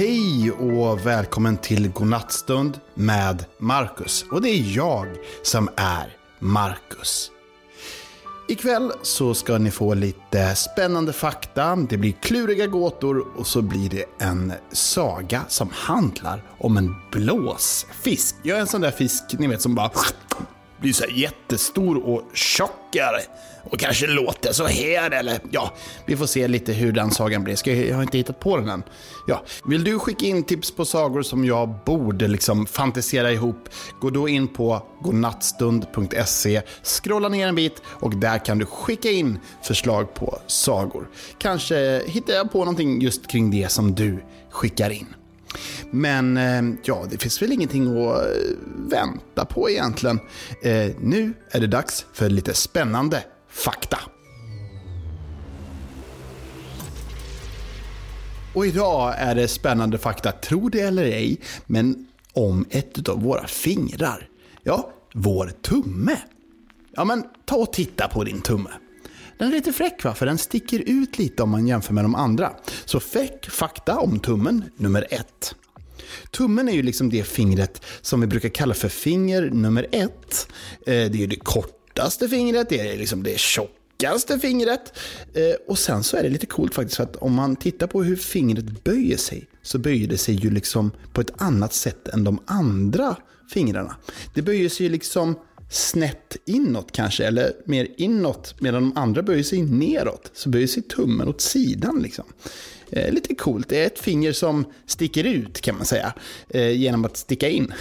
Hej och välkommen till Godnattstund med Marcus. Och det är jag som är Marcus. Ikväll så ska ni få lite spännande fakta, det blir kluriga gåtor och så blir det en saga som handlar om en blåsfisk. Jag är en sån där fisk, ni vet, som bara blir så här jättestor och tjockare. Och kanske låter så här, eller ja, vi får se lite hur den sagan blir. Ska jag, jag har inte hittat på den än. Ja, vill du skicka in tips på sagor som jag borde liksom fantisera ihop, gå då in på godnattstund.se, scrolla ner en bit och där kan du skicka in förslag på sagor. Kanske hittar jag på någonting just kring det som du skickar in. Men eh, ja, det finns väl ingenting att eh, vänta på egentligen. Eh, nu är det dags för lite spännande fakta. Och idag är det spännande fakta, tro det eller ej, men om ett av våra fingrar. Ja, vår tumme. Ja, men ta och titta på din tumme. Den är lite fräck va, för den sticker ut lite om man jämför med de andra. Så fräck fakta om tummen nummer ett. Tummen är ju liksom det fingret som vi brukar kalla för finger nummer ett. Eh, det är ju det kortaste fingret, det är liksom det tjockaste fingret. Eh, och sen så är det lite coolt faktiskt, för att om man tittar på hur fingret böjer sig, så böjer det sig ju liksom på ett annat sätt än de andra fingrarna. Det böjer sig ju liksom snett inåt kanske, eller mer inåt, medan de andra böjer sig neråt. Så böjer sig tummen åt sidan liksom. Eh, lite coolt, det är ett finger som sticker ut kan man säga, eh, genom att sticka in.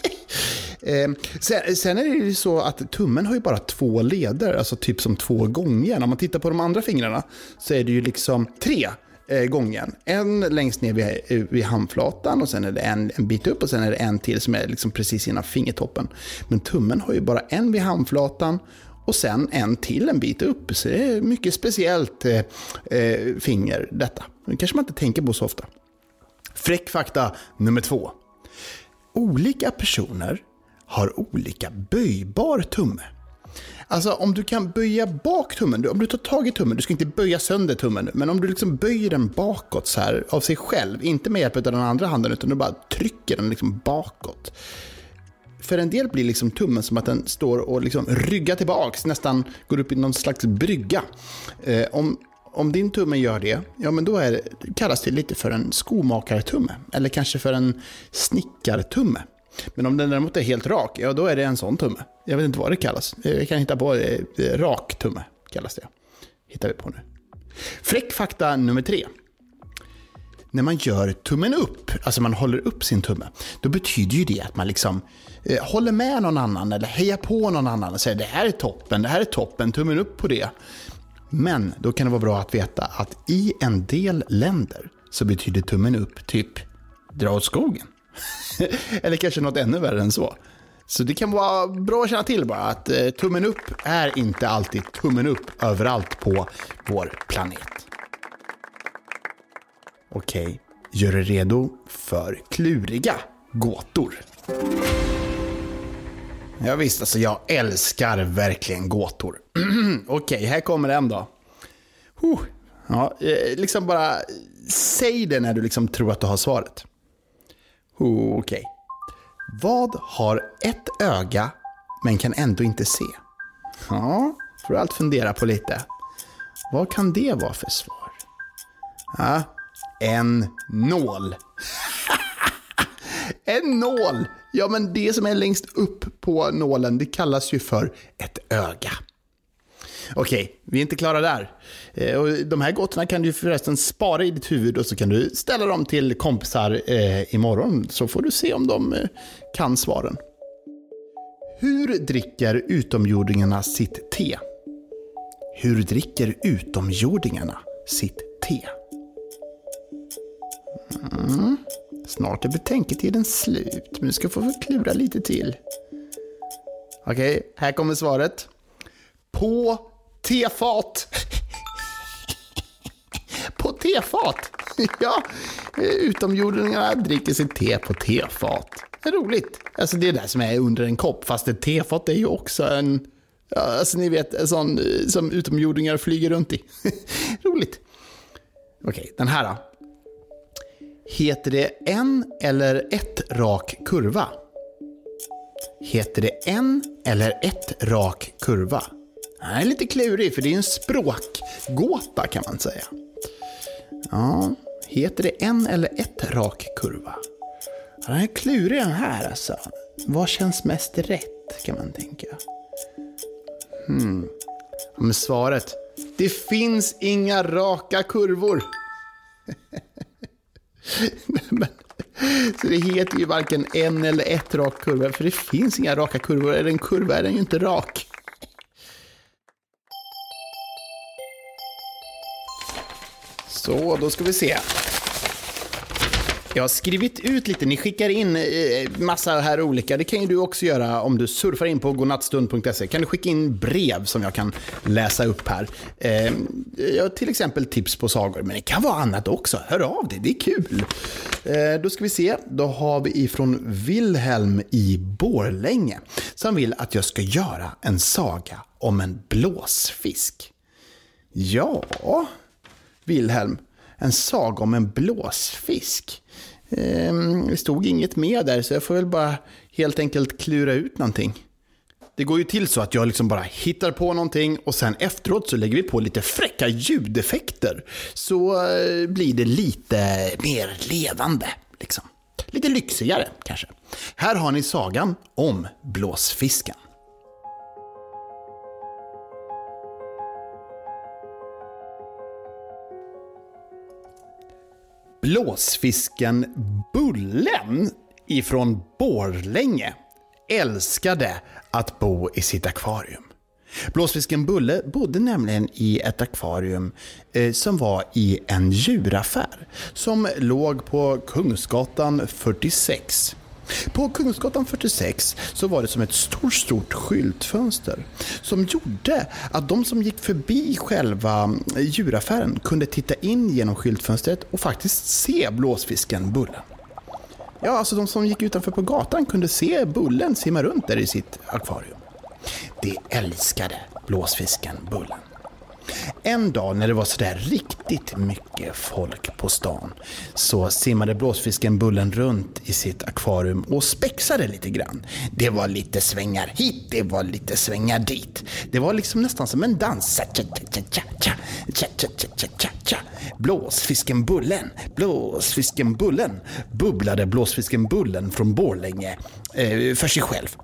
eh, sen, sen, är det ju så att tummen har ju bara två leder, alltså typ som två gånger. Om man tittar på de andra fingrarna så är det ju liksom tre eh, gången. En längst ner vid, vid handflatan och sen är det en, en bit upp och sen är det en till som är liksom precis innan fingertoppen. Men tummen har ju bara en vid handflatan och sen en till en bit upp. Så det är mycket speciellt eh, eh, finger detta. Det kanske man inte tänker på så ofta. Fräck fakta nummer två. Olika personer har olika böjbar tumme. Alltså om du kan böja bak tummen, om du tar tag i tummen, du ska inte böja sönder tummen, men om du liksom böjer den bakåt så här av sig själv, inte med hjälp av den andra handen, utan du bara trycker den liksom bakåt. För en del blir liksom tummen som att den står och liksom ryggar tillbaks, nästan går upp i någon slags brygga. Eh, om, om din tumme gör det, ja men då är, kallas det lite för en skomakartumme, eller kanske för en snickartumme. Men om den däremot är helt rak, ja då är det en sån tumme. Jag vet inte vad det kallas. Jag kan hitta på det. Rak tumme kallas det. Hittar vi på nu. Fräck fakta nummer tre. När man gör tummen upp, alltså man håller upp sin tumme, då betyder ju det att man liksom eh, håller med någon annan eller hejar på någon annan och säger det här är toppen, det här är toppen, tummen upp på det. Men då kan det vara bra att veta att i en del länder så betyder tummen upp typ dra åt skogen. Eller kanske något ännu värre än så. Så det kan vara bra att känna till bara att eh, tummen upp är inte alltid tummen upp överallt på vår planet. Okej, gör er redo för kluriga gåtor. Ja, visst, alltså jag älskar verkligen gåtor. Okej, här kommer en då. Huh. Ja, eh, liksom bara säg det när du liksom tror att du har svaret. Okej. Okay. Vad har ett öga men kan ändå inte se? Ja, får du allt fundera på lite. Vad kan det vara för svar? Ja, en nål. en nål! Ja, men det som är längst upp på nålen, det kallas ju för ett öga. Okej, vi är inte klara där. Eh, och de här gåtorna kan du förresten spara i ditt huvud och så kan du ställa dem till kompisar eh, imorgon så får du se om de eh, kan svaren. Hur dricker utomjordingarna sitt te? Hur dricker utomjordingarna sitt te? Mm. Snart är betänketiden slut, men du ska få klura lite till. Okej, här kommer svaret. På tefat. på tefat. ja, utomjordingarna dricker sitt te på tefat. Det är roligt. Alltså det är det som är under en kopp, fast ett tefat är ju också en, ja, alltså ni vet, en sån eh, som utomjordingar flyger runt i. roligt. Okej, den här då. Heter det en eller ett rak kurva? Heter det en eller ett rak kurva? Det är lite klurig för det är en språkgåta kan man säga. Ja, heter det en eller ett rak kurva? Den är klurig den här alltså. Vad känns mest rätt kan man tänka. Hmm. Men svaret, det finns inga raka kurvor. Men, så det heter ju varken en eller ett rak kurva, för det finns inga raka kurvor. Är det en kurva är den ju inte rak. Så, då ska vi se. Jag har skrivit ut lite, ni skickar in eh, massa här olika. Det kan ju du också göra om du surfar in på godnattstund.se. Kan du skicka in brev som jag kan läsa upp här. Eh, jag till exempel tips på sagor, men det kan vara annat också. Hör av dig, det är kul. Eh, då ska vi se, då har vi ifrån Wilhelm i Borlänge som vill att jag ska göra en saga om en blåsfisk. Ja, Wilhelm, en saga om en blåsfisk. Ehm, det stod inget mer där, så jag får väl bara helt enkelt klura ut någonting. Det går ju till så att jag liksom bara hittar på någonting och sen efteråt så lägger vi på lite fräcka ljudeffekter. Så eh, blir det lite mer levande. Liksom. Lite lyxigare kanske. Här har ni sagan om blåsfisken. Blåsfisken Bullen ifrån Borlänge älskade att bo i sitt akvarium. Blåsfisken Bulle bodde nämligen i ett akvarium eh, som var i en djuraffär som låg på Kungsgatan 46. På Kungsgatan 46 så var det som ett stort, stort skyltfönster som gjorde att de som gick förbi själva eh, djuraffären kunde titta in genom skyltfönstret och faktiskt se blåsfisken Bullen. Ja, alltså de som gick utanför på gatan kunde se Bullen simma runt där i sitt akvarium. De älskade blåsfisken Bullen. En dag när det var sådär riktigt mycket folk på stan så simmade blåsfisken Bullen runt i sitt akvarium och spexade lite grann. Det var lite svängar hit, det var lite svängar dit. Det var liksom nästan som en dans. Blåsfisken Bullen, blåsfisken Bullen, bubblade blåsfisken Bullen från Borlänge för sig själv.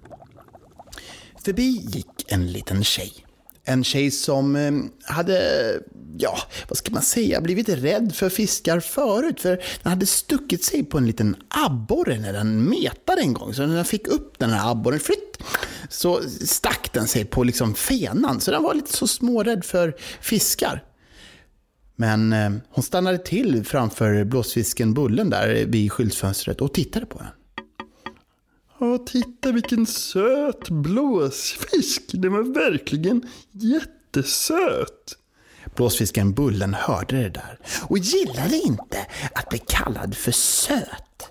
Förbi gick en liten tjej en tjej som eh, hade, ja, vad ska man säga, blivit rädd för fiskar förut. För den hade stuckit sig på en liten abborre när den metade en gång. Så när den fick upp den här abborren, flytt, så stack den sig på liksom fenan. Så den var lite så smårädd för fiskar. Men eh, hon stannade till framför blåsfisken Bullen där vid skyltfönstret och tittade på den. Åh, titta vilken söt blåsfisk. Den var verkligen jättesöt. Blåsfisken Bullen hörde det där och gillade inte att bli kallad för söt.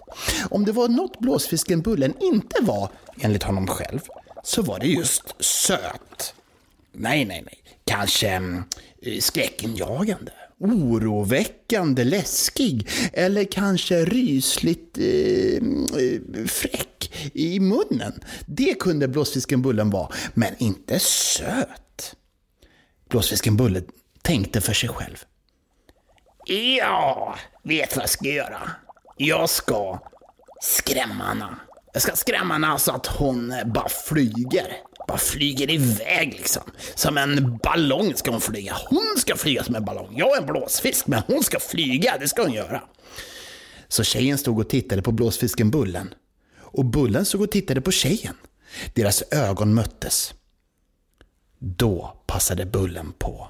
Om det var något blåsfisken Bullen inte var, enligt honom själv, så var det just söt. Nej, nej, nej. Kanske mm, eh, skräckinjagande oroväckande läskig eller kanske rysligt eh, eh fräck i munnen. Det kunde blåsfisken Bullen vara, men inte söt. Blåsfisken Bullen tänkte för sig själv. Ja, vet vad jag ska göra. Jag ska skrämma henne. Jag ska skrämma henne så att hon bara flyger bara flyger iväg liksom. Som en ballong ska hon flyga. Hon ska flyga som en ballong. Jag är en blåsfisk, men hon ska flyga. Det ska hon göra. Så tjejen stod och tittade på blåsfisken Bullen. Och Bullen såg och tittade på tjejen. Deras ögon möttes. Då passade Bullen på.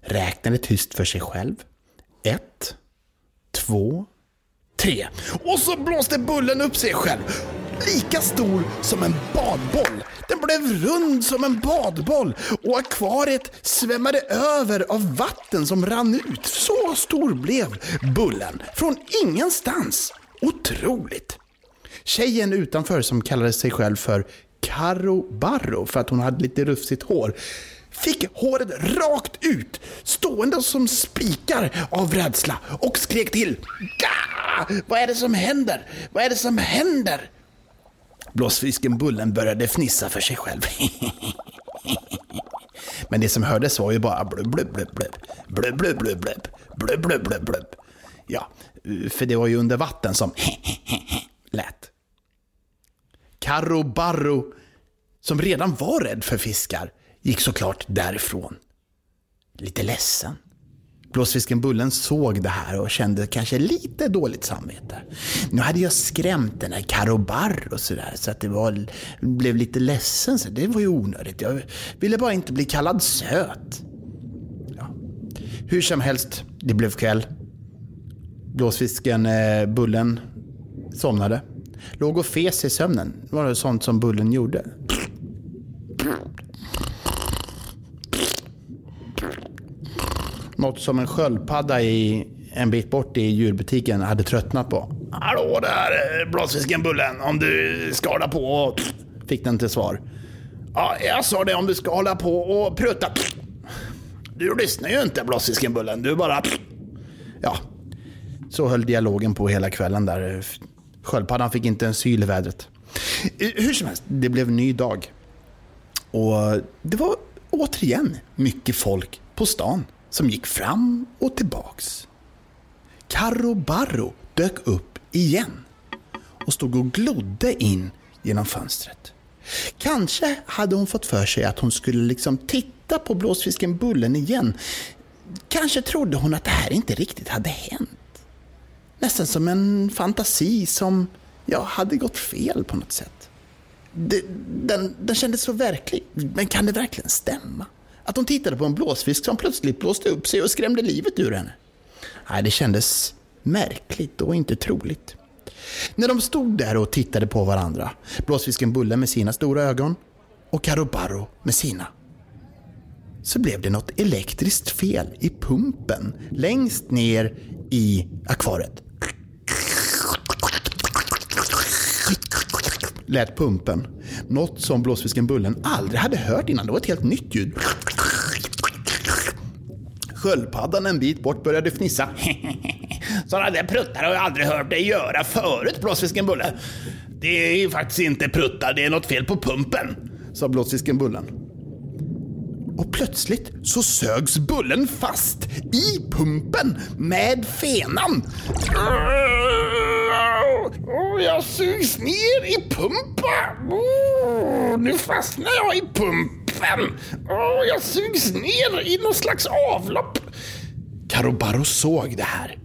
Räknade tyst för sig själv. Ett, två, tre. Och så blåste Bullen upp sig själv. Lika stor som en badboll. Den blev rund som en badboll och akvariet svämmade över av vatten som rann ut. Så stor blev Bullen. Från ingenstans. Otroligt. Tjejen utanför som kallade sig själv för Karo Barro för att hon hade lite rufsigt hår fick håret rakt ut, stående som spikar av rädsla och skrek till Gah! Vad är det som händer? Vad är det som händer? Blåsfisken Bullen började fnissa för sig själv. Men det som hördes var ju bara blub, blub, blub, blub, blub, blub, blub, blub, blub, blub, blub, blub. Ja, eh, för det var ju under vatten som lät. Karro Barro, som redan var rädd för fiskar, gick såklart därifrån. Lite ledsen. Blåsfisken Bullen såg det här och kände kanske lite dåligt samvete. Nu hade jag skrämt den där Karobar och sådär så att det var, blev lite ledsen. Så det var ju onödigt. Jag ville bara inte bli kallad söt. Ja. Hur som helst, det blev kväll. Blåsfisken eh, Bullen somnade. Låg och fes i sömnen. Det var sånt som Bullen gjorde. Något som en sköldpadda i en bit bort i djurbutiken hade tröttnat på. Hallå där blåsfisken Bullen, om du ska hålla på och... Fick den till svar. Ja, jag sa det om du ska hålla på och prutta. Du lyssnar ju inte blåsfisken Bullen, du bara... Ja, så höll dialogen på hela kvällen där. Sköldpaddan fick inte en syl i vädret. Hur som helst, det blev en ny dag. Och det var återigen mycket folk på stan som gick fram och tillbaks. Carro Barro dök upp igen och stod och glodde in genom fönstret. Kanske hade hon fått för sig att hon skulle liksom titta på blåsfisken Bullen igen. Kanske trodde hon att det här inte riktigt hade hänt. Nästan som en fantasi som ja, hade gått fel på något sätt. Det, den, den kändes så verklig, men kan det verkligen stämma? Att hon tittade på en blåsfisk som plötsligt blåste upp sig och skrämde livet ur henne. Nej, det kändes märkligt och inte troligt. När de stod där och tittade på varandra, blåsfisken Bulle med sina stora ögon och Karobarro med sina, så blev det något elektriskt fel i pumpen längst ner i akvariet. Lät pumpen. Något som blåsfisken Bullen aldrig hade hört innan. Det var ett helt nytt ljud. Sköldpaddan en bit bort började fnissa. Sådana där pruttar har jag aldrig hört dig göra förut, blåsfisken Bulle. Det är ju faktiskt inte pruttar, det är något fel på pumpen, sa blåsfisken Bullen. Och plötsligt så sögs Bullen fast i pumpen med fenan. Oh, jag sugs ner i pumpen. Oh, nu fastnar jag i pumpen. Oh, jag sugs ner i någon slags avlopp. Karobaro såg det här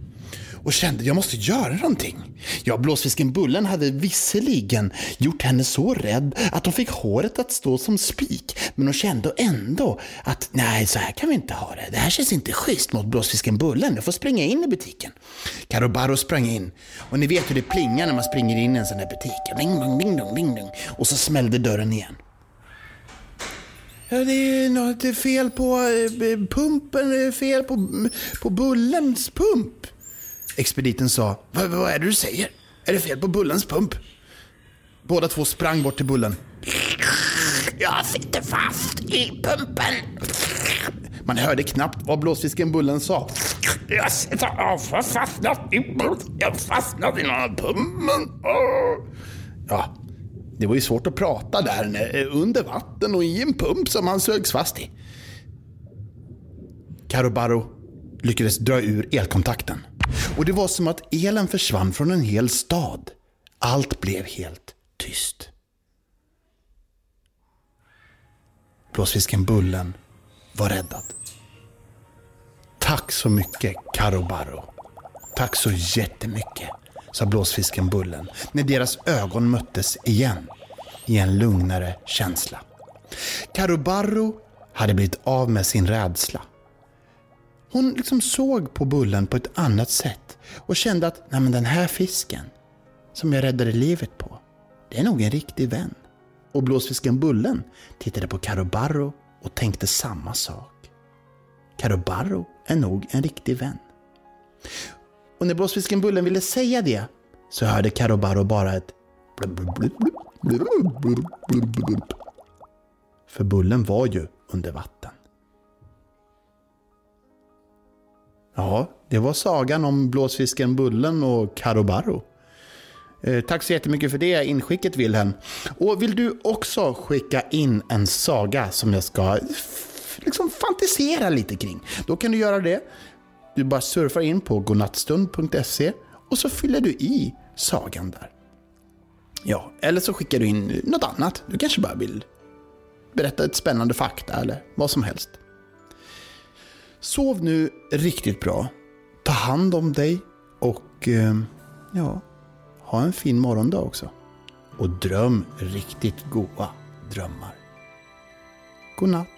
och kände jag måste göra någonting. Ja, blåsfisken Bullen hade visserligen gjort henne så rädd att hon fick håret att stå som spik. Men hon kände ändå att nej, så här kan vi inte ha det. Det här känns inte schysst mot blåsfisken Bullen. Jag får springa in i butiken. Karobaro sprang in. Och ni vet hur det plingar när man springer in i en sån här butik. Ding, dong, ding, dong, ding, dong. Och så smällde dörren igen. Ja, det är något fel på eh, pumpen, det är fel på, på Bullens pump. Expediten sa, vad, vad är det du säger? Är det fel på Bullens pump? Båda två sprang bort till Bullen. Jag sitter fast i pumpen. Man hörde knappt vad blåsfisken Bullen sa. Jag sitter jag har fastnat i pumpen. Jag fastnat i pumpen. Ja, det var ju svårt att prata där under vatten och i en pump som han sögs fast i. Karobaro lyckades dra ur elkontakten. Och det var som att elen försvann från en hel stad. Allt blev helt tyst. Blåsfisken Bullen var räddad. Tack så mycket, Karo Barro. Tack så jättemycket, sa blåsfisken Bullen när deras ögon möttes igen i en lugnare känsla. Karo Barro hade blivit av med sin rädsla. Hon liksom såg på Bullen på ett annat sätt och kände att Nej, men den här fisken som jag räddade livet på, det är nog en riktig vän. Och blåsfisken Bullen tittade på Karobarro och tänkte samma sak. Karobarro är nog en riktig vän. Och när blåsfisken Bullen ville säga det så hörde Karobarro bara ett För Bullen var ju under vatten. Ja, det var sagan om blåsfisken Bullen och Karo eh, tack så jättemycket för det inskicket Wilhelm. Och vill du också skicka in en saga som jag ska liksom fantisera lite kring? Då kan du göra det. Du bara surfar in på godnattstund.se och så fyller du i sagan där. Ja, eller så skickar du in något annat. Du kanske bara vill berätta ett spännande fakta eller vad som helst. Sov nu riktigt bra. Ta hand om dig och eh, ja, ha en fin morgondag också. Och dröm riktigt goa drömmar. God natt.